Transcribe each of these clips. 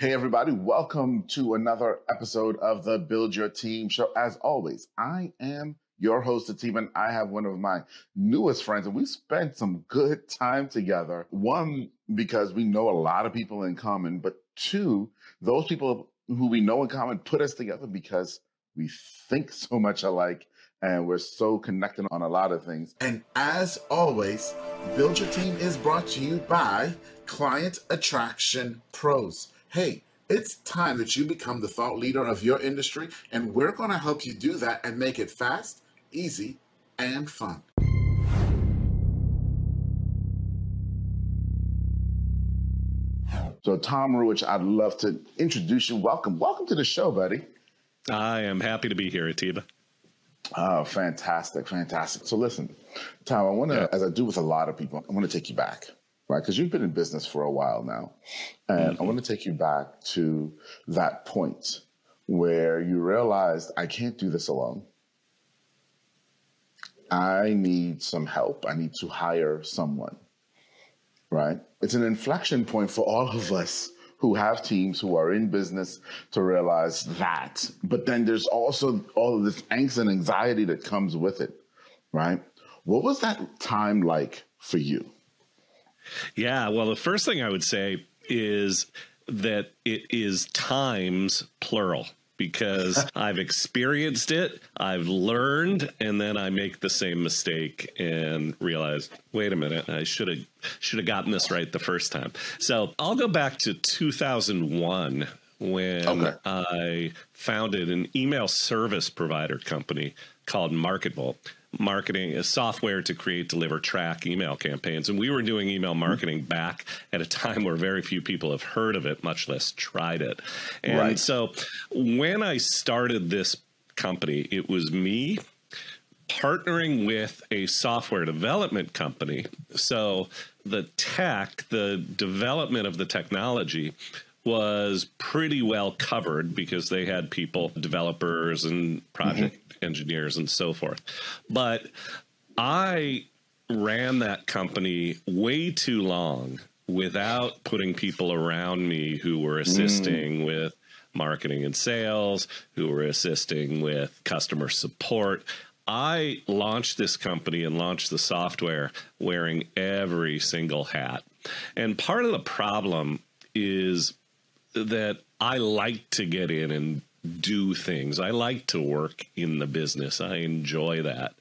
Hey, everybody, welcome to another episode of the Build Your Team show. As always, I am your host, Atiba, and I have one of my newest friends, and we spent some good time together. One, because we know a lot of people in common, but two, those people who we know in common put us together because we think so much alike and we're so connected on a lot of things. And as always, Build Your Team is brought to you by Client Attraction Pros hey, it's time that you become the thought leader of your industry, and we're going to help you do that and make it fast, easy, and fun. So, Tom Ruwitch, I'd love to introduce you. Welcome. Welcome to the show, buddy. I am happy to be here, Atiba. Oh, fantastic. Fantastic. So, listen, Tom, I want to, yeah. as I do with a lot of people, I want to take you back right? Because you've been in business for a while now. And mm-hmm. I want to take you back to that point where you realized, I can't do this alone. I need some help. I need to hire someone, right? It's an inflection point for all of us who have teams who are in business to realize that. But then there's also all of this angst and anxiety that comes with it, right? What was that time like for you? Yeah, well, the first thing I would say is that it is times plural because I've experienced it, I've learned, and then I make the same mistake and realize, wait a minute, I should have should have gotten this right the first time. So I'll go back to 2001 when okay. I founded an email service provider company called MarketVolt marketing is software to create, deliver, track email campaigns. And we were doing email marketing back at a time where very few people have heard of it, much less tried it. And right. so when I started this company, it was me partnering with a software development company. So the tech, the development of the technology was pretty well covered because they had people, developers and project. Engineers and so forth. But I ran that company way too long without putting people around me who were assisting mm. with marketing and sales, who were assisting with customer support. I launched this company and launched the software wearing every single hat. And part of the problem is that I like to get in and do things. I like to work in the business. I enjoy that.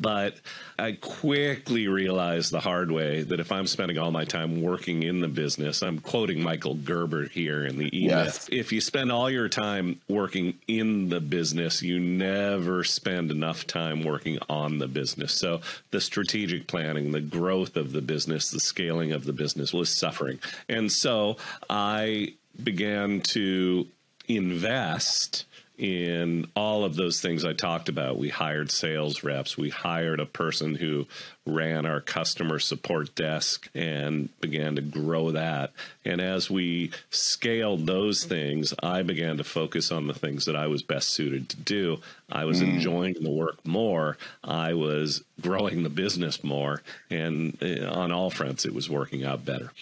But I quickly realized the hard way that if I'm spending all my time working in the business, I'm quoting Michael Gerber here in the email. Yes. If you spend all your time working in the business, you never spend enough time working on the business. So the strategic planning, the growth of the business, the scaling of the business was suffering. And so I began to invest in all of those things I talked about. We hired sales reps, we hired a person who ran our customer support desk and began to grow that. And as we scaled those things, I began to focus on the things that I was best suited to do. I was mm. enjoying the work more, I was growing the business more, and eh, on all fronts, it was working out better.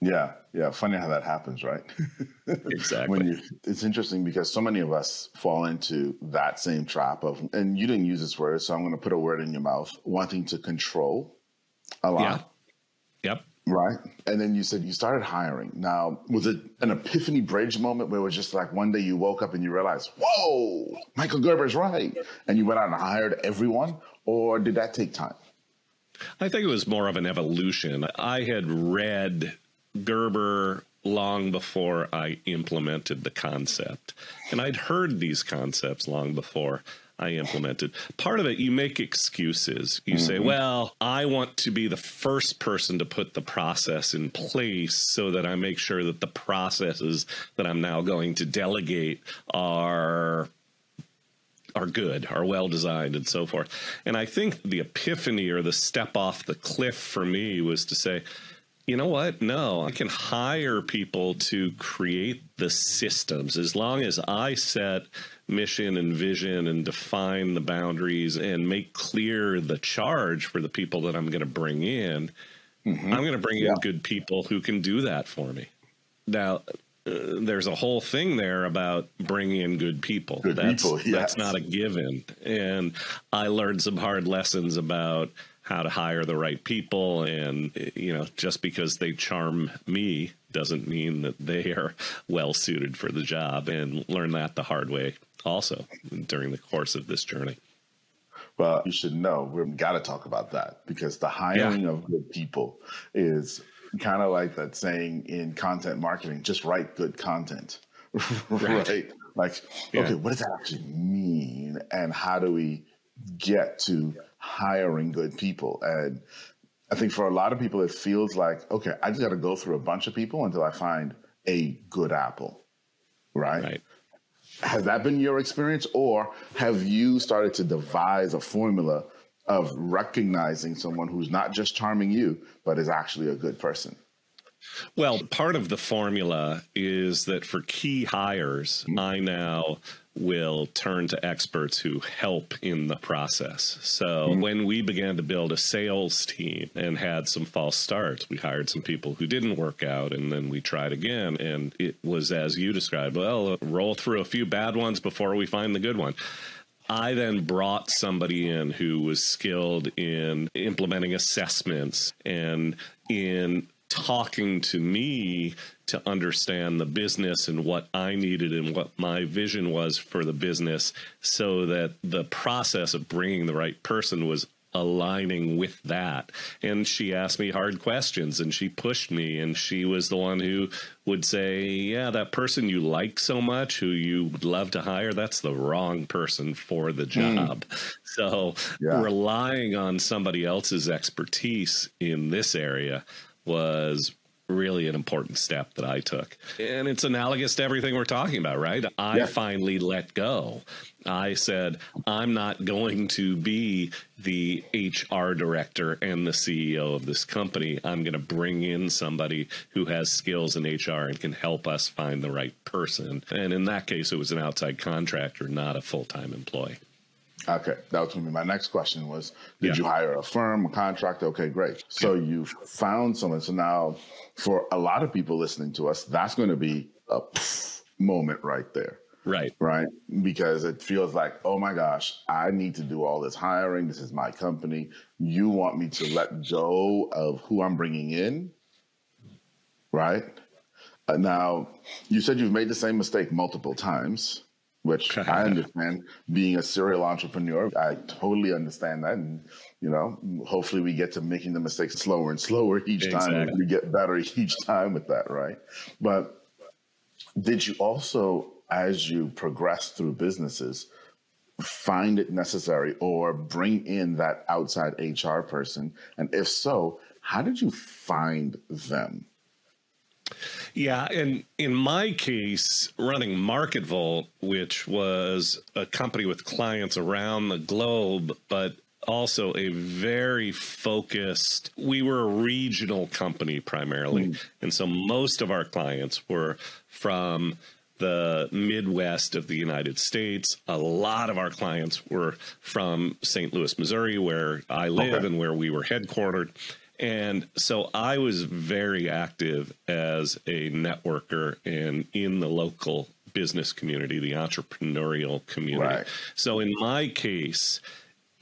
Yeah, yeah. Funny how that happens, right? exactly. when you, it's interesting because so many of us fall into that same trap of, and you didn't use this word, so I'm going to put a word in your mouth, wanting to control a lot. Yeah. Yep. Right. And then you said you started hiring. Now, was it an epiphany bridge moment where it was just like one day you woke up and you realized, whoa, Michael Gerber's right. And you went out and hired everyone? Or did that take time? I think it was more of an evolution. I had read Gerber long before I implemented the concept. And I'd heard these concepts long before I implemented. Part of it, you make excuses. You mm-hmm. say, well, I want to be the first person to put the process in place so that I make sure that the processes that I'm now going to delegate are are good, are well designed, and so forth. And I think the epiphany or the step off the cliff for me was to say, you know what? No, I can hire people to create the systems as long as I set mission and vision and define the boundaries and make clear the charge for the people that I'm going to bring in. Mm-hmm. I'm going to bring yeah. in good people who can do that for me. Now, uh, there's a whole thing there about bringing in good people. Good that's, people, yes. That's not a given. And I learned some hard lessons about how to hire the right people. And, you know, just because they charm me doesn't mean that they are well suited for the job and learn that the hard way also during the course of this journey. Well, you should know we've got to talk about that because the hiring yeah. of good people is kind of like that saying in content marketing just write good content right. right, like yeah. okay what does that actually mean and how do we get to hiring good people and i think for a lot of people it feels like okay i just got to go through a bunch of people until i find a good apple right, right. has that been your experience or have you started to devise a formula of recognizing someone who's not just charming you, but is actually a good person? Well, part of the formula is that for key hires, mm-hmm. I now will turn to experts who help in the process. So mm-hmm. when we began to build a sales team and had some false starts, we hired some people who didn't work out and then we tried again. And it was as you described, well, roll through a few bad ones before we find the good one. I then brought somebody in who was skilled in implementing assessments and in talking to me to understand the business and what I needed and what my vision was for the business so that the process of bringing the right person was aligning with that. And she asked me hard questions and she pushed me. And she was the one who would say, Yeah, that person you like so much, who you would love to hire, that's the wrong person for the hmm. job. Mm. So yeah. relying on somebody else's expertise in this area was really an important step that I took. And it's analogous to everything we're talking about, right? I yeah. finally let go. I said, I'm not going to be the HR director and the CEO of this company. I'm going to bring in somebody who has skills in HR and can help us find the right person. And in that case, it was an outside contractor, not a full time employee. Okay, that was going to be my next question was, did yeah. you hire a firm, a contractor? Okay, great. So yeah. you found someone. So now for a lot of people listening to us, that's going to be a moment right there. Right. Right. Because it feels like, oh my gosh, I need to do all this hiring. This is my company. You want me to let go of who I'm bringing in. Right. Uh, now, you said you've made the same mistake multiple times which I understand being a serial entrepreneur. I totally understand that. And, you know, hopefully we get to making the mistakes slower and slower each exactly. time. We get better each time with that, right? But did you also, as you progress through businesses, find it necessary or bring in that outside HR person? And if so, how did you find them? Yeah, and in my case, running MarketVolt, which was a company with clients around the globe, but also a very focused we were a regional company primarily mm. and so most of our clients were from the midwest of the united states a lot of our clients were from st louis missouri where i live okay. and where we were headquartered and so I was very active as a networker and in the local business community, the entrepreneurial community. Right. So in my case,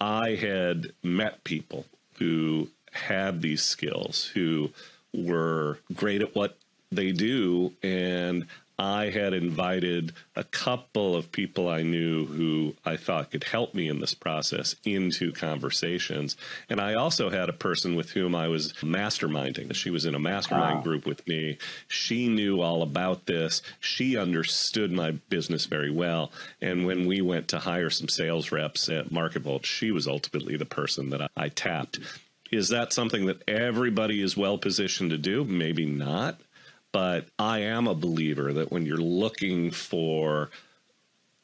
I had met people who had these skills, who were great at what they do and I had invited a couple of people I knew who I thought could help me in this process into conversations. And I also had a person with whom I was masterminding. She was in a mastermind wow. group with me. She knew all about this. She understood my business very well. And when we went to hire some sales reps at MarketVolt, she was ultimately the person that I tapped. Is that something that everybody is well positioned to do? Maybe not but I am a believer that when you're looking for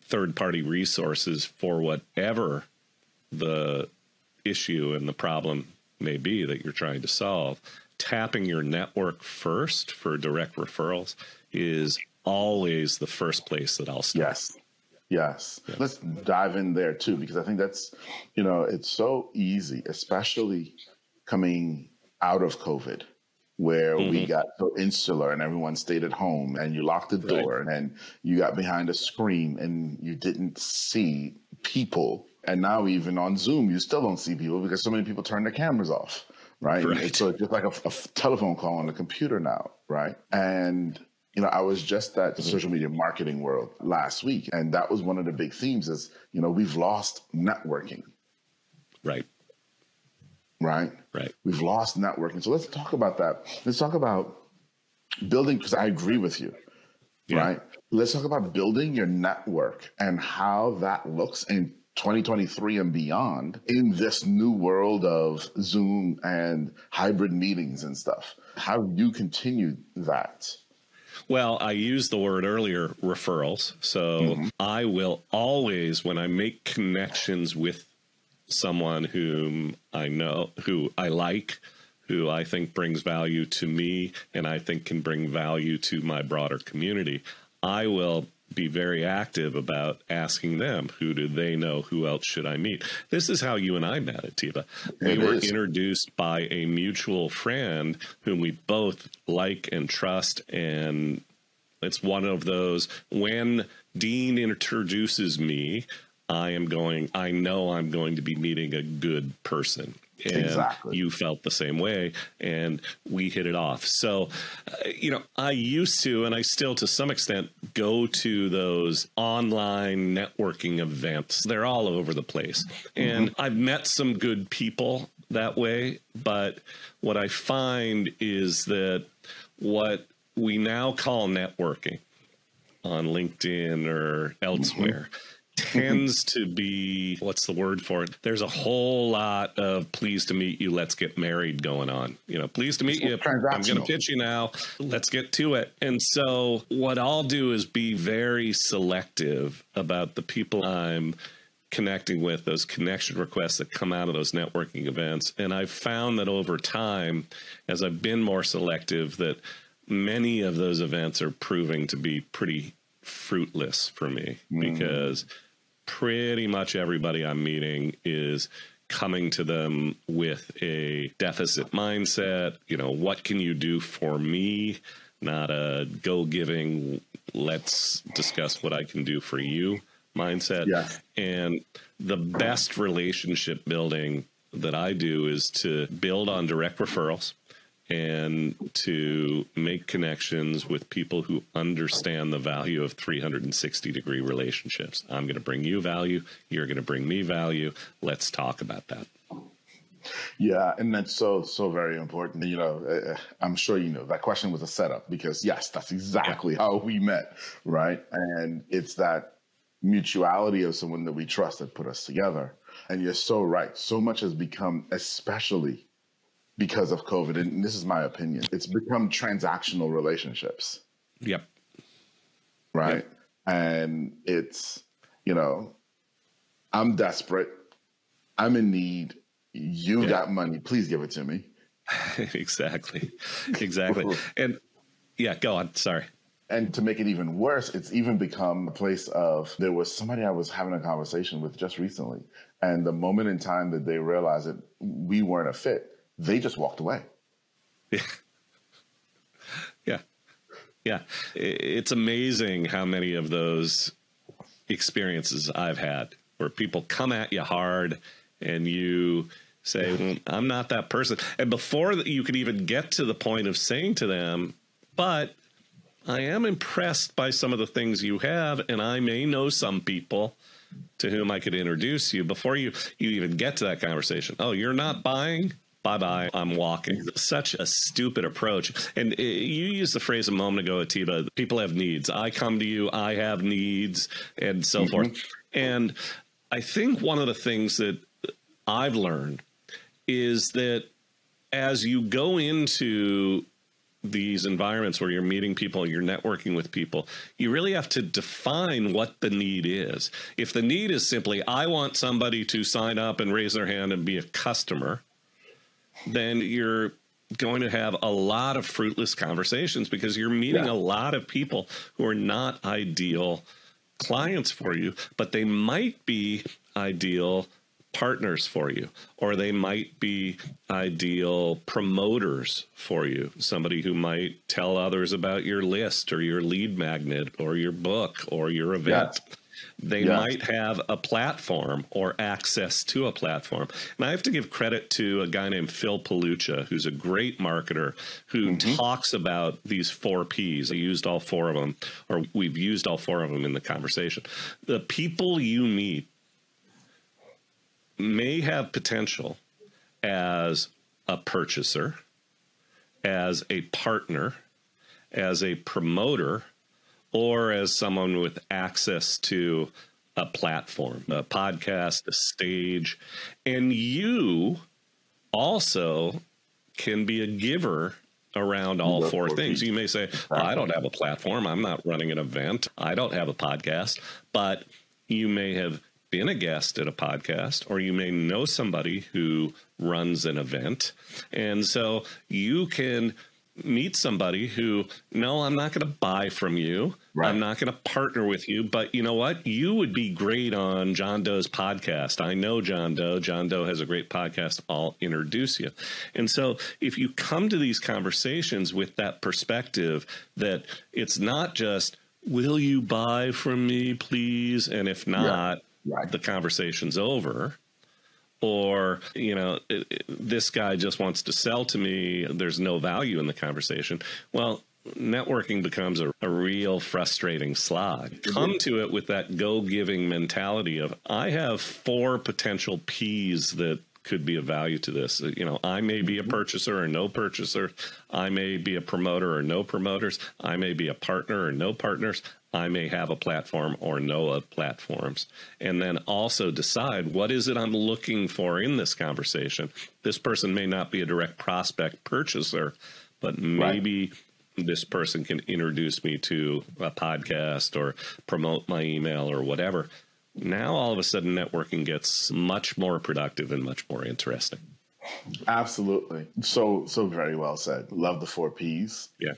third party resources for whatever the issue and the problem may be that you're trying to solve, tapping your network first for direct referrals is always the first place that I'll start. Yes. Yes. yes. Let's dive in there too, because I think that's, you know, it's so easy, especially coming out of COVID where mm-hmm. we got so insular and everyone stayed at home and you locked the door right. and you got behind a screen and you didn't see people. And now even on Zoom, you still don't see people because so many people turn their cameras off, right? right. It's just like a, a telephone call on the computer now, right? And you know, I was just at the mm-hmm. social media marketing world last week, and that was one of the big themes is, you know, we've lost networking. Right. Right. Right. We've lost networking. So let's talk about that. Let's talk about building, because I agree with you. Yeah. Right. Let's talk about building your network and how that looks in 2023 and beyond in this new world of Zoom and hybrid meetings and stuff. How you continue that? Well, I used the word earlier, referrals. So mm-hmm. I will always, when I make connections with someone whom I know, who I like, who I think brings value to me, and I think can bring value to my broader community, I will be very active about asking them who do they know? Who else should i meet? This is how you and i met atiba. We it were is. introduced by a mutual friend whom we both like and trust and it's one of those when dean introduces me i am going i know i'm going to be meeting a good person. And exactly. you felt the same way and we hit it off. So uh, you know i used to and i still to some extent go to those online networking events. They're all over the place. And mm-hmm. i've met some good people that way but what i find is that what we now call networking on linkedin or elsewhere mm-hmm tends to be what's the word for it? There's a whole lot of pleased to meet you, let's get married going on. You know, pleased to meet you. I'm going to pitch you now. Let's get to it. And so what I'll do is be very selective about the people I'm connecting with, those connection requests that come out of those networking events. And I've found that over time, as I've been more selective, that many of those events are proving to be pretty fruitless for me mm. because pretty much everybody I'm meeting is coming to them with a deficit mindset. You know, what can you do for me? Not a go giving, let's discuss what I can do for you mindset. Yeah. And the best relationship building that I do is to build on direct referrals and to make connections with people who understand the value of 360 degree relationships. I'm going to bring you value. You're going to bring me value. Let's talk about that. Yeah, and that's so so very important. You know, uh, uh, I'm sure you know that question was a setup because yes, that's exactly how we met, right? And it's that mutuality of someone that we trust that put us together. And you're so right. So much has become, especially because of COVID, and this is my opinion, it's become transactional relationships. Yep. Right. Yep. And it's, you know, I'm desperate. I'm in need. You yeah. got money. Please give it to me. exactly. Exactly. and yeah, go on. Sorry. And to make it even worse, it's even become a place of there was somebody I was having a conversation with just recently. And the moment in time that they realized that we weren't a fit, they just walked away. Yeah. Yeah. Yeah. It's amazing how many of those experiences I've had where people come at you hard and you say, well, I'm not that person. And before you could even get to the point of saying to them, but I am impressed by some of the things you have, and I may know some people to whom I could introduce you before you, you even get to that conversation. Oh, you're not buying? Bye bye, I'm walking. Such a stupid approach. And it, you used the phrase a moment ago, Atiba people have needs. I come to you, I have needs, and so mm-hmm. forth. And I think one of the things that I've learned is that as you go into these environments where you're meeting people, you're networking with people, you really have to define what the need is. If the need is simply, I want somebody to sign up and raise their hand and be a customer, then you're going to have a lot of fruitless conversations because you're meeting yeah. a lot of people who are not ideal clients for you, but they might be ideal partners for you, or they might be ideal promoters for you. Somebody who might tell others about your list or your lead magnet or your book or your event. Yes. They yes. might have a platform or access to a platform. And I have to give credit to a guy named Phil Palucha, who's a great marketer who mm-hmm. talks about these four P's. I used all four of them, or we've used all four of them in the conversation. The people you meet may have potential as a purchaser, as a partner, as a promoter, or as someone with access to a platform, a podcast, a stage. And you also can be a giver around all four things. You may say, well, I don't have a platform. I'm not running an event. I don't have a podcast. But you may have been a guest at a podcast, or you may know somebody who runs an event. And so you can meet somebody who, no, I'm not going to buy from you. Right. I'm not going to partner with you, but you know what? You would be great on John Doe's podcast. I know John Doe. John Doe has a great podcast. I'll introduce you. And so if you come to these conversations with that perspective that it's not just, will you buy from me, please? And if not, yeah right. the conversation's over or you know it, it, this guy just wants to sell to me there's no value in the conversation. Well networking becomes a, a real frustrating slog. Come to it with that go giving mentality of i have four potential p's that could be of value to this. You know, I may be a mm-hmm. purchaser or no purchaser. I may be a promoter or no promoters. I may be a partner or no partners. I may have a platform or no platforms. And then also decide what is it I'm looking for in this conversation. This person may not be a direct prospect purchaser, but maybe right. this person can introduce me to a podcast or promote my email or whatever. Now all of a sudden networking gets much more productive and much more interesting. Absolutely. So so very well said. Love the four P's. Yeah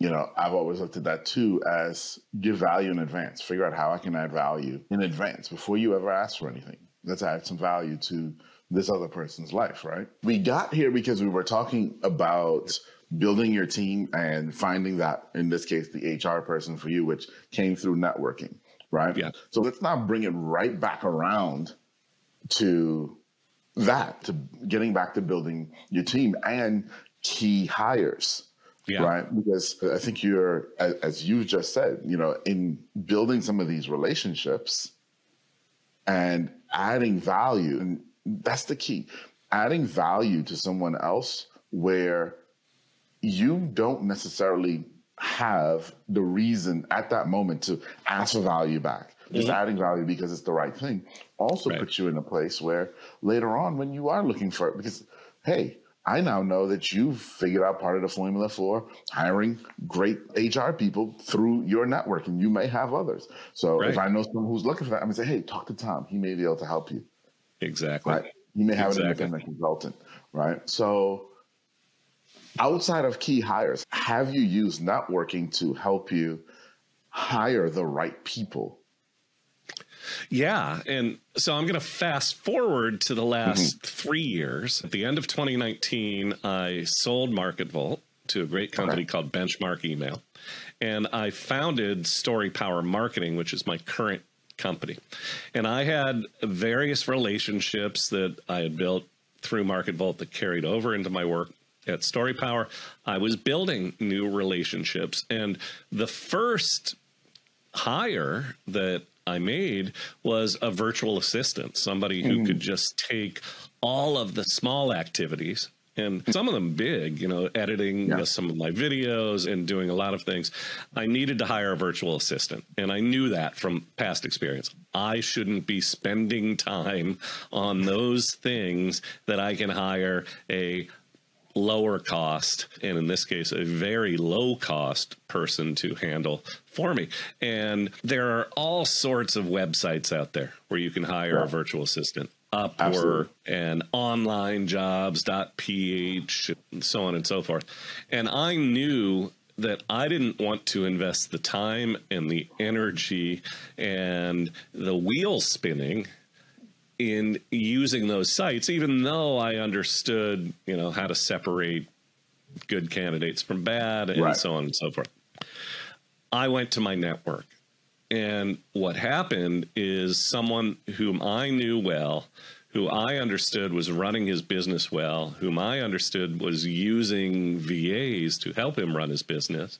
you know, I've always looked at that too as give value in advance. Figure out how I can add value in advance before you ever ask for anything. Let's add some value to this other person's life, right? We got here because we were talking about building your team and finding that, in this case, the HR person for you, which came through networking, right? Yeah. So let's now bring it right back around to that, to getting back to building your team and key hires yeah. right? Because I think you're, as you just said, you know, in building some of these relationships and adding value, and that's the key, adding value to someone else where you don't necessarily have the reason at that moment to ask for value back. Just mm-hmm. adding value because it's the right thing also right. puts you in a place where later on, when you are looking for it, because hey, I now know that you've figured out part of the formula for hiring great HR people through your network, and you may have others. So right. if I know someone who's looking for that, I'm gonna say, "Hey, talk to Tom. He may be able to help you." Exactly. Right. You may have exactly. an independent consultant, right? So outside of key hires, have you used networking to help you hire the right people yeah. And so I'm going to fast forward to the last mm-hmm. three years. At the end of 2019, I sold MarketVolt to a great company okay. called Benchmark Email. And I founded Story Power Marketing, which is my current company. And I had various relationships that I had built through MarketVolt that carried over into my work at Story Power. I was building new relationships. And the first hire that I made was a virtual assistant, somebody who mm. could just take all of the small activities and some of them big, you know, editing yeah. some of my videos and doing a lot of things. I needed to hire a virtual assistant, and I knew that from past experience. I shouldn't be spending time on those things that I can hire a lower cost, and in this case, a very low cost person to handle for me. And there are all sorts of websites out there where you can hire yeah. a virtual assistant. Upwork Absolutely. and onlinejobs.ph and so on and so forth. And I knew that I didn't want to invest the time and the energy and the wheel spinning in using those sites, even though I understood, you know, how to separate good candidates from bad and Right. so on and so forth. I went to my network. And what happened is someone whom I knew well, who I understood was running his business well, whom I understood was using VAs to help him run his business.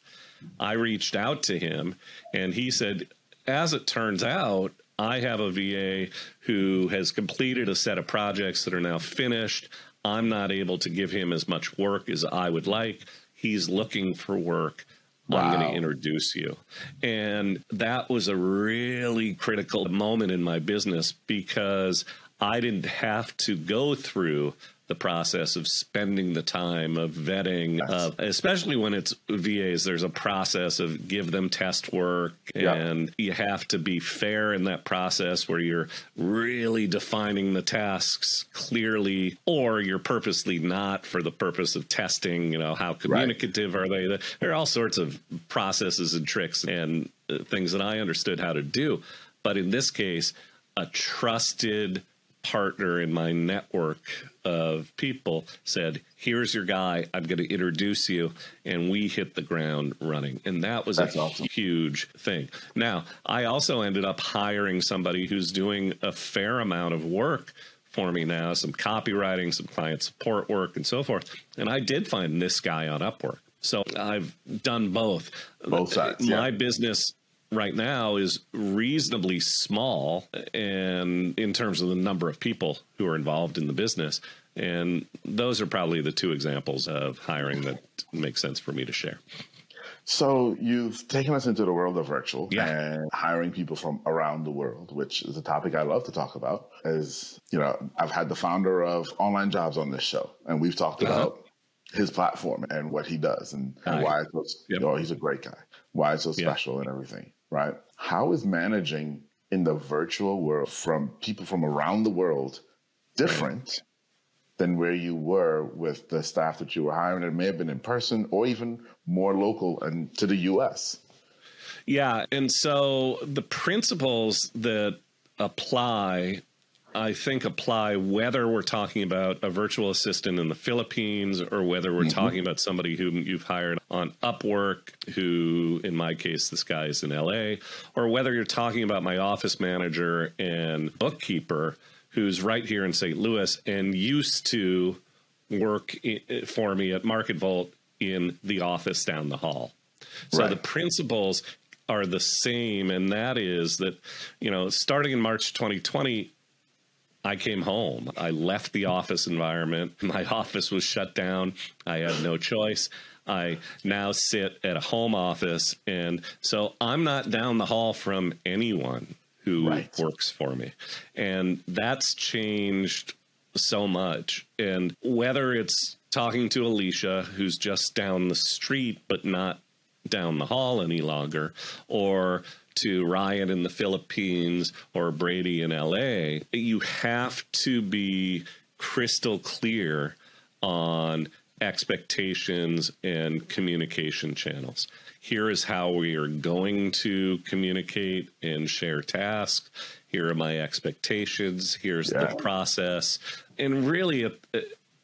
I reached out to him and he said, as it turns out, I have a VA who has completed a set of projects that are now finished. I'm not able to give him as much work as I would like. He's looking for work. I'm going to introduce you. And that was a really critical moment in my business because I didn't have to go through the process of spending the time of vetting, Yes. of, especially when it's VAs, there's a process of give them test work and you have to be fair in that process where you're really defining the tasks clearly or you're purposely not for the purpose of testing, you know, how communicative are they? There are all sorts of processes and tricks and uh, things that I understood how to do. But in this case, a trusted partner in my network of people said, Here's your guy. I'm going to introduce you. And we hit the ground running. And that was That's a awesome. huge thing. Now, I also ended up hiring somebody who's doing a fair amount of work for me now some copywriting, some client support work, and so forth. And I did find this guy on Upwork. So I've done both. Both sides, yeah. My business right now is reasonably small and in terms of the number of people who are involved in the business and those are probably the two examples of hiring that make sense for me to share So you've taken us into the world of virtual Yeah. and hiring people from around the world, which is a topic I love to talk about. As you know, I've had the founder of Online Jobs on this show, and we've talked Uh-huh. about his platform and what he does and, and why it's so, Yep. oh, he's a great guy. Why it's so Yeah. special and everything, right? How is managing in the virtual world from people from around the world different than where you were with the staff that you were hiring? It may have been in person or even more local and to the US. Yeah. And so the principles that apply, I think, apply whether we're talking about a virtual assistant in the Philippines or whether we're mm-hmm. talking about somebody whom you've hired on Upwork, who, in my case, this guy is in LA, or whether you're talking about my office manager and bookkeeper who's right here in St. Louis and used to work for me at MarketVolt in the office down the hall. So Right. the principles are the same, and that is that, you know, starting in March 2020, I came home. I left the office environment. My office was shut down. I had no choice. I now sit at a home office. And so I'm not down the hall from anyone who Right. works for me. And that's changed so much. And whether it's talking to Alicia, who's just down the street, but not down the hall any longer, or to Ryan in the Philippines or Brady in LA, you have to be crystal clear on expectations and communication channels. Here is how we are going to communicate and share tasks. Here are my expectations. Here's Yeah. the process. And really,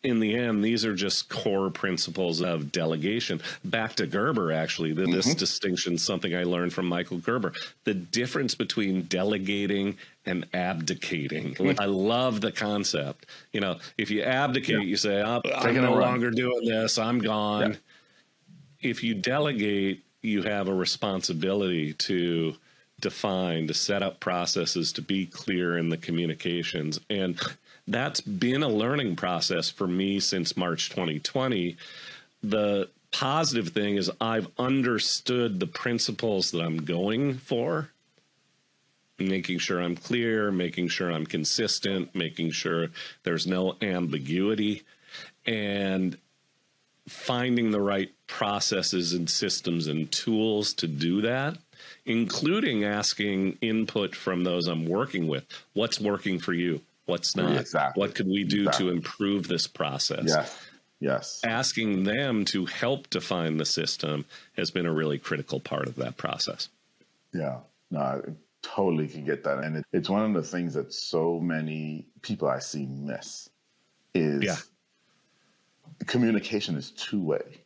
in the end, these are just core principles of delegation. Back to Gerber, actually, th- this mm-hmm. distinction is something I learned from Michael Gerber. The difference between delegating and abdicating. Mm-hmm. I love the concept. You know, if you abdicate, you say, "I'm, I'm no run. longer doing this, I'm gone. Yeah. If you delegate, you have a responsibility to define, to set up processes, to be clear in the communications. And that's been a learning process for me since March 2020. The positive thing is I've understood the principles that I'm going for, making sure I'm clear, making sure I'm consistent, making sure there's no ambiguity, and finding the right processes and systems and tools to do that, including asking input from those I'm working with. What's working for you? What's not? Exactly. What could we do Exactly. to improve this process? Yes. Yes. Asking them to help define the system has been a really critical part of that process. Yeah. No, I totally can get that. And it, it's one of the things that so many people I see miss is Yeah. communication is two way.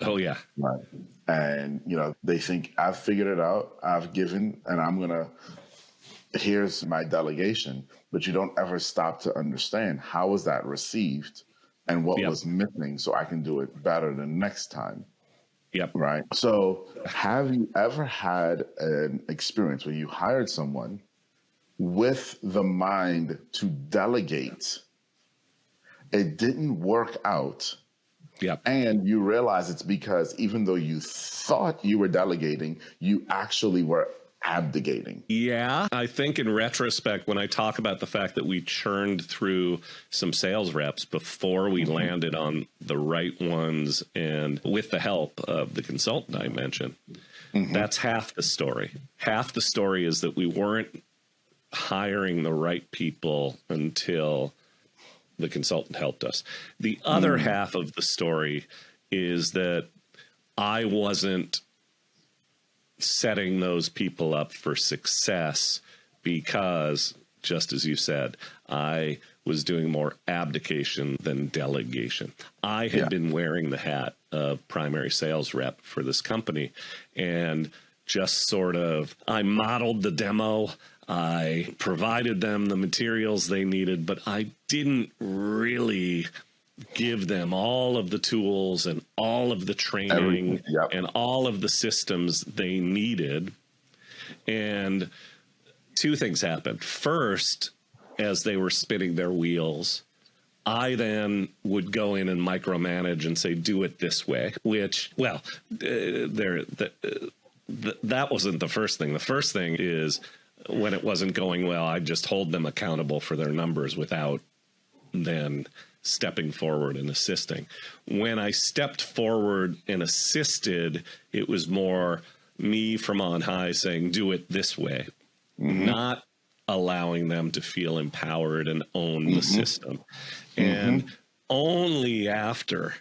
Oh yeah. Right. And, you know, they think I've figured it out, I've given, and I'm going to, here's my delegation. But you don't ever stop to understand how was that received and what Yep. was missing so I can do it better the next time. Yep. Right. So, have you ever had an experience where you hired someone with the mind to delegate? It didn't work out. Yep. And you realize it's because even though you thought you were delegating, you actually were abdicating. Yeah, I think in retrospect, when I talk about the fact that we churned through some sales reps before we mm-hmm. landed on the right ones and with the help of the consultant I mentioned, mm-hmm. that's half the story. Half the story is that we weren't hiring the right people until the consultant helped us. The other mm. half of the story is that I wasn't setting those people up for success because, just as you said, I was doing more abdication than delegation. I had Yeah. been wearing the hat of primary sales rep for this company and just sort of I modeled the demo. I provided them the materials they needed, but I didn't really give them all of the tools and all of the training yep. and all of the systems they needed. And two things happened. First, as they were spinning their wheels, I then would go in and micromanage and say, "Do it this way." Which, well, uh, there, the, uh, th- that wasn't the first thing. The first thing is when it wasn't going well, I'd just hold them accountable for their numbers without then stepping forward and assisting. When I stepped forward and assisted, it was more me from on high saying, do it this way, mm-hmm. not allowing them to feel empowered and own the mm-hmm. system. Mm-hmm. And only after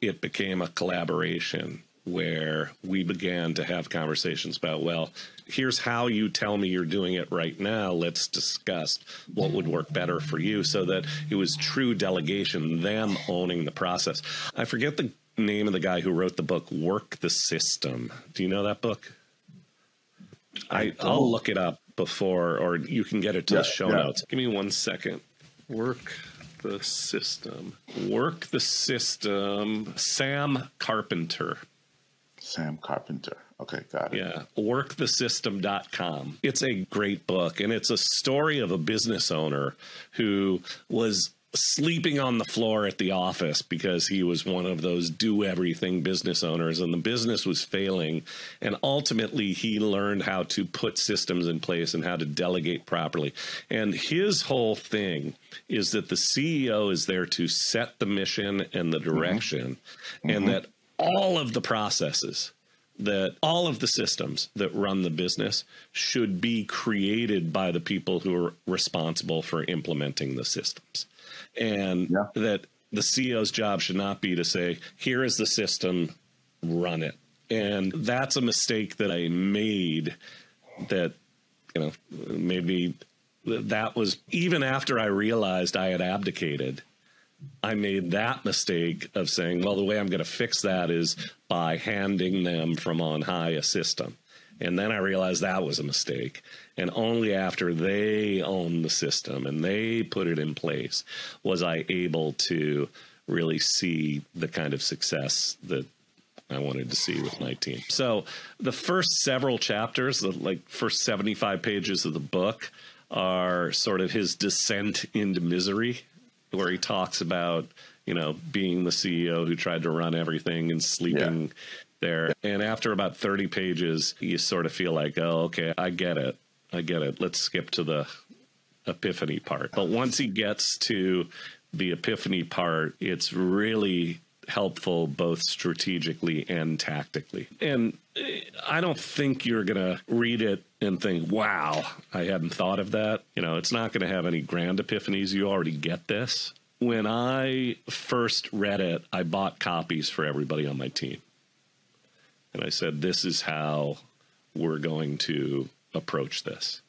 it became a collaboration where we began to have conversations about, well, here's how you tell me you're doing it right now. Let's discuss what would work better for you so that it was true delegation, them owning the process. I forget the name of the guy who wrote the book, Work the System. Do you know that book? I, I'll look it up before, or you can get it to Yeah, the show yeah. notes. Give me one second. Work the system. Work the system. Sam Carpenter. Sam Carpenter. Okay, got it. Yeah, workthesystem.com. It's a great book, and it's a story of a business owner who was sleeping on the floor at the office because he was one of those do everything business owners and the business was failing and ultimately he learned how to put systems in place and how to delegate properly and his whole thing is that the CEO is there to set the mission and the mm-hmm. direction and mm-hmm. that all of the processes that all of the systems that run the business should be created by the people who are responsible for implementing the systems. And Yeah. that the CEO's job should not be to say, here is the system, run it. And that's a mistake that I made that, you know, maybe that was even after I realized I had abdicated. I made that mistake of saying, well, the way I'm going to fix that is by handing them from on high a system. And then I realized that was a mistake. And only after they owned the system and they put it in place was I able to really see the kind of success that I wanted to see with my team. So the first several chapters, the like first 75 pages of the book are sort of his descent into misery where he talks about, you know, being the CEO who tried to run everything and sleeping there. And after about 30 pages, you sort of feel like, "Oh, okay, I get it. I get it. Let's skip to the epiphany part." But once he gets to the epiphany part, it's really helpful both strategically and tactically. And eh, I don't think you're going to read it and think, wow, I hadn't thought of that. You know, it's not going to have any grand epiphanies. You already get this. When I first read it, I bought copies for everybody on my team. And I said, this is how we're going to approach this.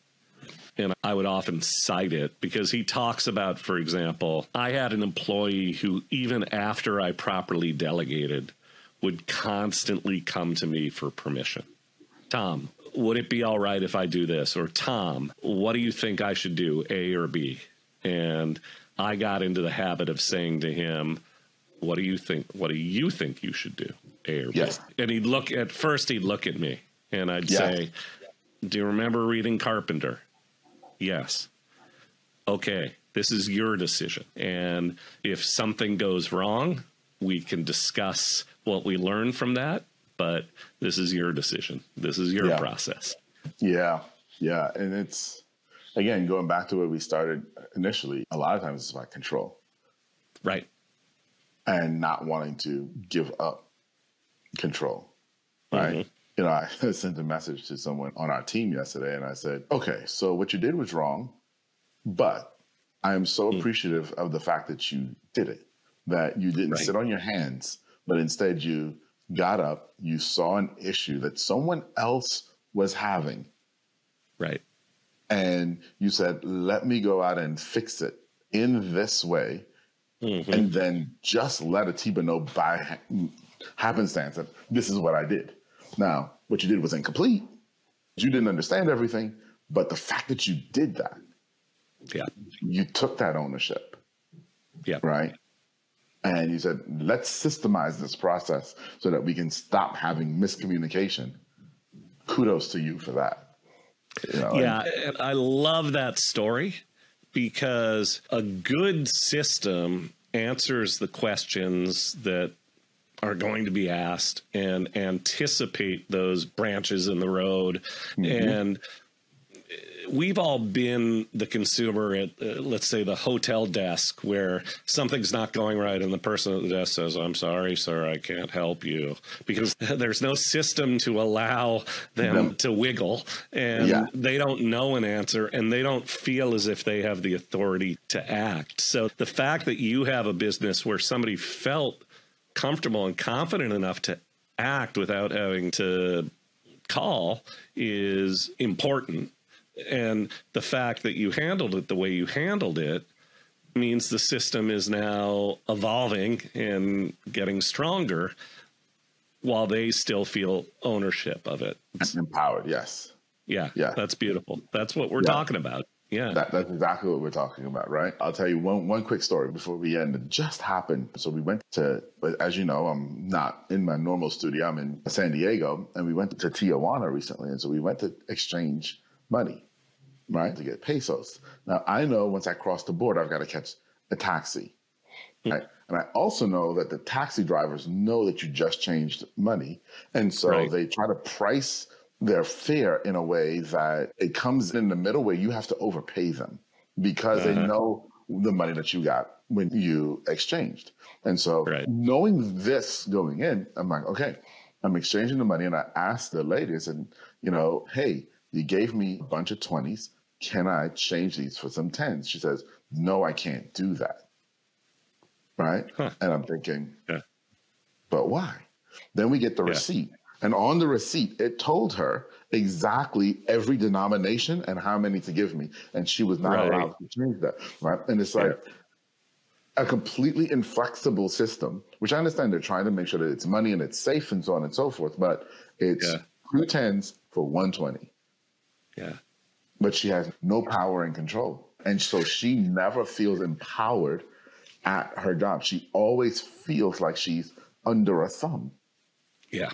And I would often cite it because he talks about, for example, I had an employee who, even after I properly delegated, would constantly come to me for permission. Tom, would it be all right if I do this? Or Tom, what do you think I should do, A or B? And I got into the habit of saying to him, what do you think? What do you think you should do, A or B? Yes. And he'd look at first, he'd look at me and I'd say, do you remember reading Carpenter? Yes. Okay, this is your decision. And if something goes wrong, we can discuss what we learned from that, but this is your decision. This is your Yeah. process. Yeah, yeah, and it's again going back to where we started initially. A lot of times it's about control Right. and not wanting to give up control. Right. Mm-hmm. You know, I sent a message to someone on our team yesterday, and I said, "Okay, so what you did was wrong, but I am so appreciative of the fact that you did it. That you didn't Right. sit on your hands, but instead you got up, you saw an issue that someone else was having." Right. and you said, "Let me go out and fix it in this way," Mhm. and then just let Atiba know by ha- happenstance that this is what I did. Now, what you did was incomplete. You didn't understand everything, but the fact that you did that, Yeah. you took that ownership, Yeah. right? And you said, "Let's systemize this process so that we can stop having miscommunication." Kudos to you for that. You know, and- Yeah, and I love that story because a good system answers the questions that are going to be asked and anticipate those branches in the road and we've all been the consumer at uh, let's say the hotel desk where something's not going right and the person at the desk says i'm sorry sir i can't help you because there's no system to allow them Them. to wiggle and Yeah. they don't know an answer and they don't feel as if they have the authority to act so the fact that you have a business where somebody felt comfortable and confident enough to act without having to call is important and the fact that you handled it the way you handled it means the system is now evolving and getting stronger while they still feel ownership of it. Empowered. Yes. yeah, Yeah. that's beautiful. That's what we're Yeah. talking about. Yeah. That, that's exactly what we're talking about, right? I'll tell you one one quick story before we end. It just happened. So we went to, but as you know, I'm not in my normal studio. I'm in San Diego, and we went to Tijuana recently, and so we went to exchange money, right, to get pesos. Now I know once I cross the border, I've got to catch a taxi, right? And I also know that the taxi drivers know that you just changed money, and so Right. they try to price their fare in a way that it comes in the middle where you have to overpay them because they Uh-huh. know the money that you got when you exchanged. And so Right. knowing this going in, I'm like, okay, I'm exchanging the money. And I asked the lady, and, you know, hey, you gave me a bunch of 20s. Can I change these for some 10s? She says, no, I can't do that. Right. Huh. And I'm thinking, Yeah. but why? Then we get the Yeah. receipt. And on the receipt, it told her exactly every denomination and how many to give me. And she was not Right. allowed to change that. Right. And it's like a completely inflexible system, which I understand they're trying to make sure that it's money and it's safe and so on and so forth. But it's Yeah. two tens for 120. Yeah. But she has no power and control. And so she never feels empowered at her job. She always feels like she's under a thumb. Yeah.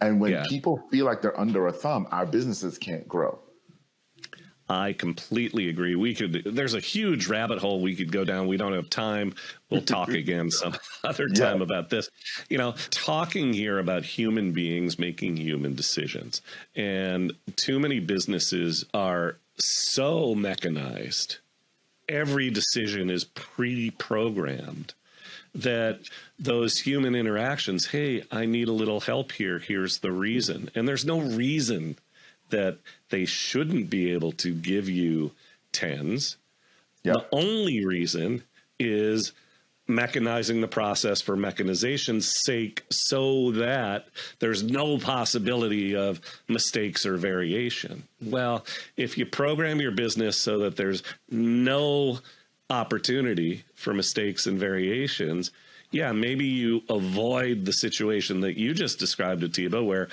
And when Yeah. people feel like they're under a thumb, our businesses can't grow. I completely agree. We could, there's a huge rabbit hole we could go down. We don't have time. We'll talk again some other time Yeah. about this. You know, talking here about human beings making human decisions. And too many businesses are so mechanized. Every decision is pre programmed that those human interactions, hey, I need a little help here. Here's the reason. And there's no reason that they shouldn't be able to give you tens. Yeah. The only reason is mechanizing the process for mechanization's sake so that there's no possibility of mistakes or variation. Well, if you program your business so that there's no opportunity for mistakes and variations, yeah, maybe you avoid the situation that you just described, Atiba, where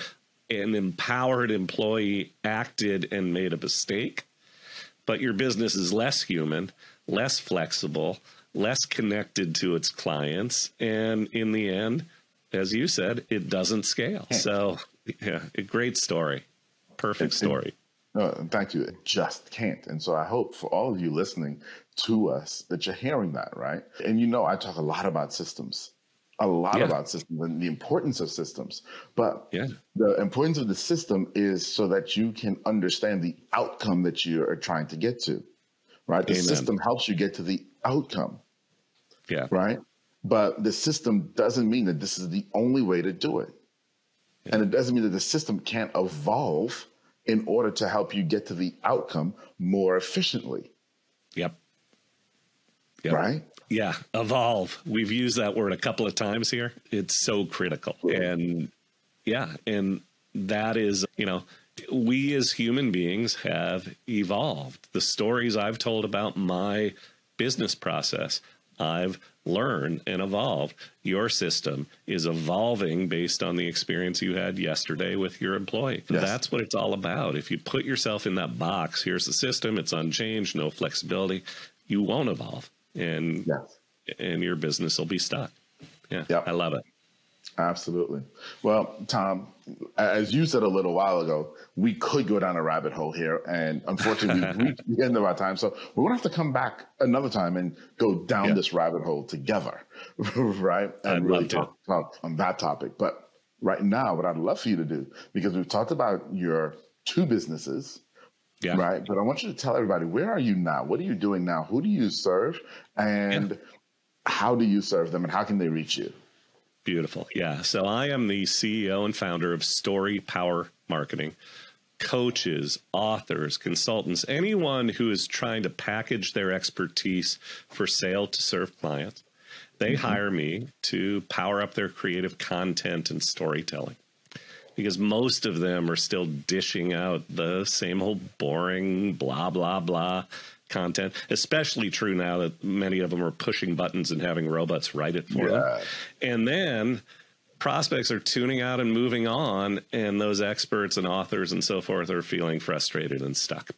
an empowered employee acted and made a mistake, but your business is less human, less flexible, less connected to its clients. And in the end, as you said, it doesn't scale. Hmm. So, yeah, a great story. Perfect story. No, thank you. It just can't. And so I hope for all of you listening to us that you're hearing that, right? And you know, I talk a lot about systems, a lot yeah. about systems and the importance of systems. But yeah. the importance of the system is so that you can understand the outcome that you are trying to get to, right? The Amen. system helps you get to the outcome. Yeah. Right. But the system doesn't mean that this is the only way to do it. Yeah. And it doesn't mean that the system can't evolve in order to help you get to the outcome more efficiently. Yep. yep. Right? Yeah. Evolve. We've used that word a couple of times here. It's so critical. And yeah. And that is, you know, we as human beings have evolved. The stories I've told about my business process, I've learned and evolved. Your system is evolving based on the experience you had yesterday with your employee. Yes. That's what it's all about. If you put yourself in that box, here's the system, it's unchanged, no flexibility, you won't evolve. And yes. and your business will be stuck. Yeah. Yep. I love it. Absolutely. Well, Tom, as you said a little while ago, we could go down a rabbit hole here, and unfortunately, we've reached the end of our time. So we're gonna have to come back another time and go down yeah. this rabbit hole together, right? And I'd really talk, talk on that topic. But right now, what I'd love for you to do, because we've talked about your two businesses, yeah. right? But I want you to tell everybody where are you now? What are you doing now? Who do you serve, and yeah. how do you serve them, and how can they reach you? Beautiful. Yeah. So I am the CEO and founder of Story Power Marketing. Coaches, authors, consultants, anyone who is trying to package their expertise for sale to serve clients, they mm-hmm. hire me to power up their creative content and storytelling. Because most of them are still dishing out the same old boring blah, blah, blah content, especially true now that many of them are pushing buttons and having robots write it for yeah. them. And then prospects are tuning out and moving on, and those experts and authors and so forth are feeling frustrated and stuck.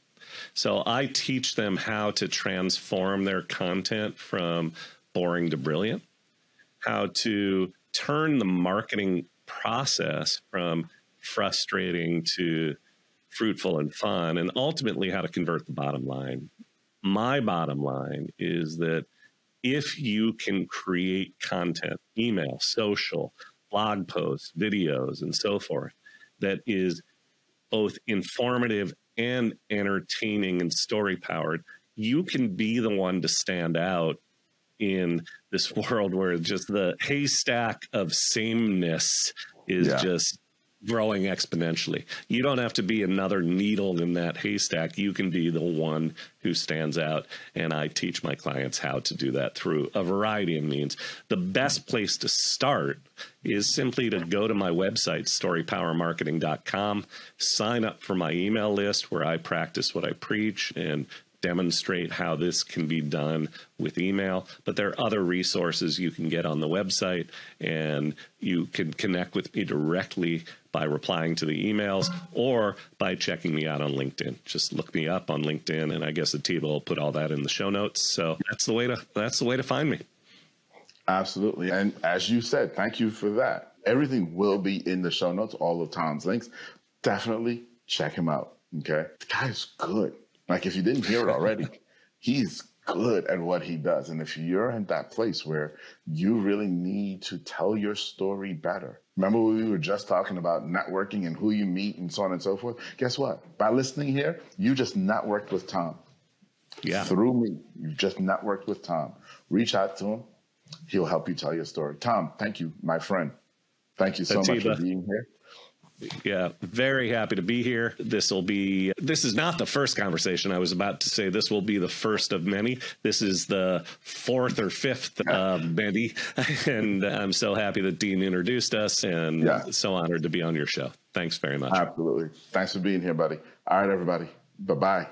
So I teach them how to transform their content from boring to brilliant, how to turn the marketing process from frustrating to fruitful and fun, and ultimately how to convert the bottom line my bottom line is that if you can create content, email, social, blog posts, videos, and so forth, that is both informative and entertaining and story powered, you can be the one to stand out in this world where just the haystack of sameness is yeah. just growing exponentially. You don't have to be another needle in that haystack. You can be the one who stands out. And I teach my clients how to do that through a variety of means. The best place to start is simply to go to my website, storypowermarketing.com, sign up for my email list where I practice what I preach and demonstrate how this can be done with email. But there are other resources you can get on the website, and you can connect with me directly by replying to the emails or by checking me out on LinkedIn. Just look me up on LinkedIn, and I guess the team will put all that in the show notes. So that's the way to that's the way to find me. Absolutely, and as you said, thank you for that. Everything will be in the show notes, all of Tom's links. Definitely check him out. Okay, the guy's good. Like if you didn't hear it already, he's good at what he does. And if you're in that place where you really need to tell your story better, remember we were just talking about networking and who you meet and so on and so forth. Guess what? By listening here, you just networked with Tom. Yeah. Through me, you've just networked with Tom. Reach out to him. He'll help you tell your story. Tom, thank you, my friend. Thank you so much for being here. Yeah, very happy to be here. This will be, this is not the first conversation. I was about to say this will be the first of many. This is the fourth or fifth of um, many. And I'm so happy that Dean introduced us and yeah. so honored to be on your show. Thanks very much. Absolutely. Thanks for being here, buddy. All right, everybody. Bye bye.